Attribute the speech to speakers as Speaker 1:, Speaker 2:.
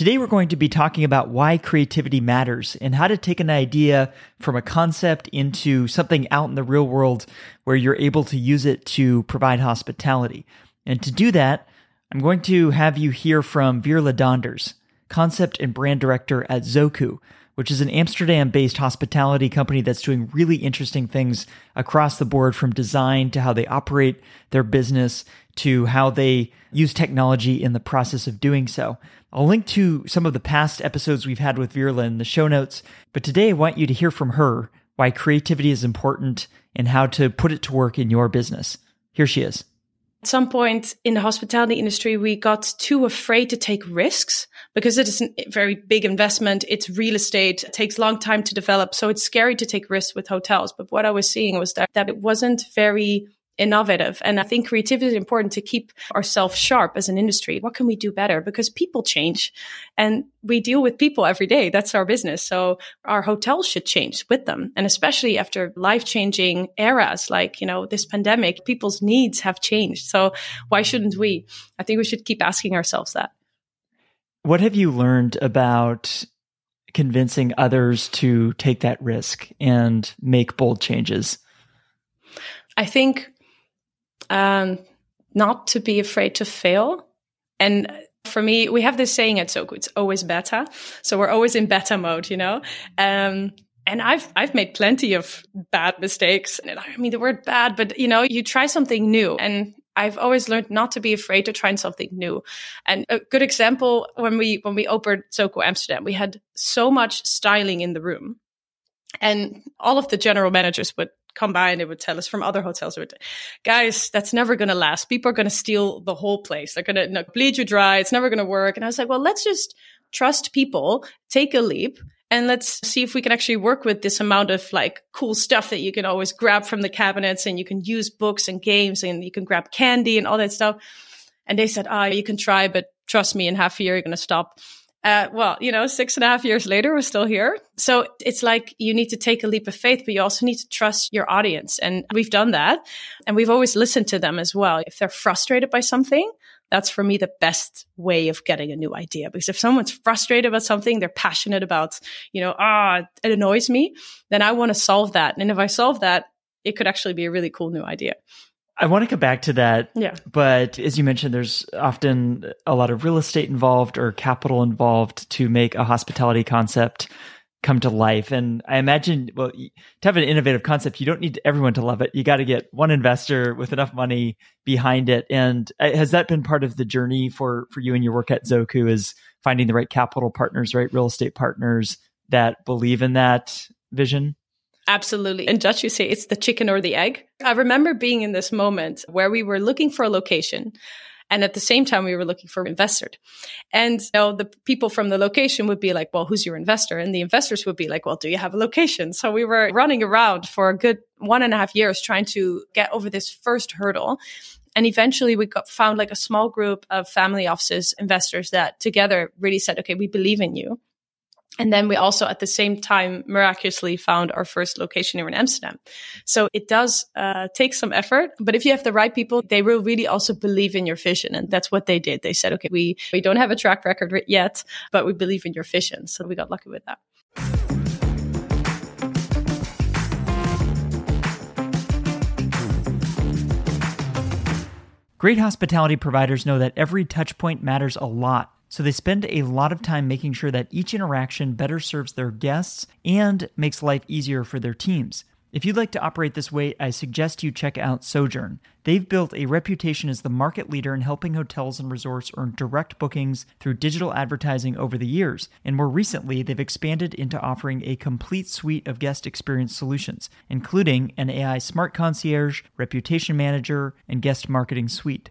Speaker 1: Today, we're going to be talking about why creativity matters and how to take an idea from a concept into something out in the real world where you're able to use it to provide hospitality. And to do that, I'm going to have you hear from Veerle Donders, concept and brand director at Zoku, which is an Amsterdam based hospitality company that's doing really interesting things across the board from design to how they operate their business to how they use technology in the process of doing so. I'll link to some of the past episodes we've had with Veerle in the show notes, but today I want you to hear from her why creativity is important and how to put it to work in your business. Here she is.
Speaker 2: At some point in the hospitality industry, we got too afraid to take risks because it is a very big investment. It's real estate. It takes a long time to develop. So it's scary to take risks with hotels. But what I was seeing was that, that it wasn't very innovative. And I think creativity is important to keep ourselves sharp as an industry. What can we do better? Because people change and we deal with people every day. That's our business. So our hotels should change with them. And especially after life changing eras like, you know, this pandemic, people's needs have changed. So why shouldn't we? I think we should keep asking ourselves that.
Speaker 1: What have you learned about convincing others to take that risk and make bold changes?
Speaker 2: I think um, not to be afraid to fail. And for me, we have this saying at Zoku, it's always beta. So we're always in beta mode, you know? Um, and I've, I've made plenty of bad mistakes. And I mean, the word bad, but you know, you try something new and I've always learned not to be afraid to try something new. And a good example when we when we opened Zoku Amsterdam, we had so much styling in the room. And all of the general managers would come by and they would tell us from other hotels, guys, that's never going to last. People are going to steal the whole place. They're going to no, bleed you dry. It's never going to work. And I was like, well, let's just trust people, take a leap, and let's see if we can actually work with this amount of like cool stuff that you can always grab from the cabinets and you can use books and games and you can grab candy and all that stuff. And they said, ah, oh, you can try, but trust me, in half a year, you're going to stop. Uh, well, you know, six and a half years later, we're still here. So it's like you need to take a leap of faith, but you also need to trust your audience. And we've done that. And we've always listened to them as well. If they're frustrated by something, that's for me the best way of getting a new idea. Because if someone's frustrated about something, they're passionate about, you know, ah, it annoys me, then I want to solve that. And if I solve that, it could actually be a really cool new idea.
Speaker 1: I want to come back to that.
Speaker 2: Yeah.
Speaker 1: But as you mentioned, there's often a lot of real estate involved or capital involved to make a hospitality concept come to life. And I imagine, well, to have an innovative concept, you don't need everyone to love it. You got to get one investor with enough money behind it. And uh, has that been part of the journey for, for you and your work at Zoku is finding the right capital partners, right? Real estate partners that believe in that vision?
Speaker 2: Absolutely. And Dutch, you say it's the chicken or the egg. I remember being in this moment where we were looking for a location. And at the same time, we were looking for an investor. And you know, the people from the location would be like, well, who's your investor? And the investors would be like, well, do you have a location? So we were running around for a good one and a half years trying to get over this first hurdle. And eventually we got found like a small group of family offices, investors that together really said, okay, we believe in you. And then we also at the same time miraculously found our first location here in Amsterdam. So it does uh, take some effort, but if you have the right people, they will really also believe in your vision. And that's what they did. They said, okay, we, we don't have a track record yet, but we believe in your vision. So we got lucky with that.
Speaker 1: Great hospitality providers know that every touch point matters a lot so they spend a lot of time making sure that each interaction better serves their guests and makes life easier for their teams. If you'd like to operate this way, I suggest you check out Sojern. They've built a reputation as the market leader in helping hotels and resorts earn direct bookings through digital advertising over the years. And more recently, they've expanded into offering a complete suite of guest experience solutions, including an AI smart concierge, reputation manager, and guest marketing suite.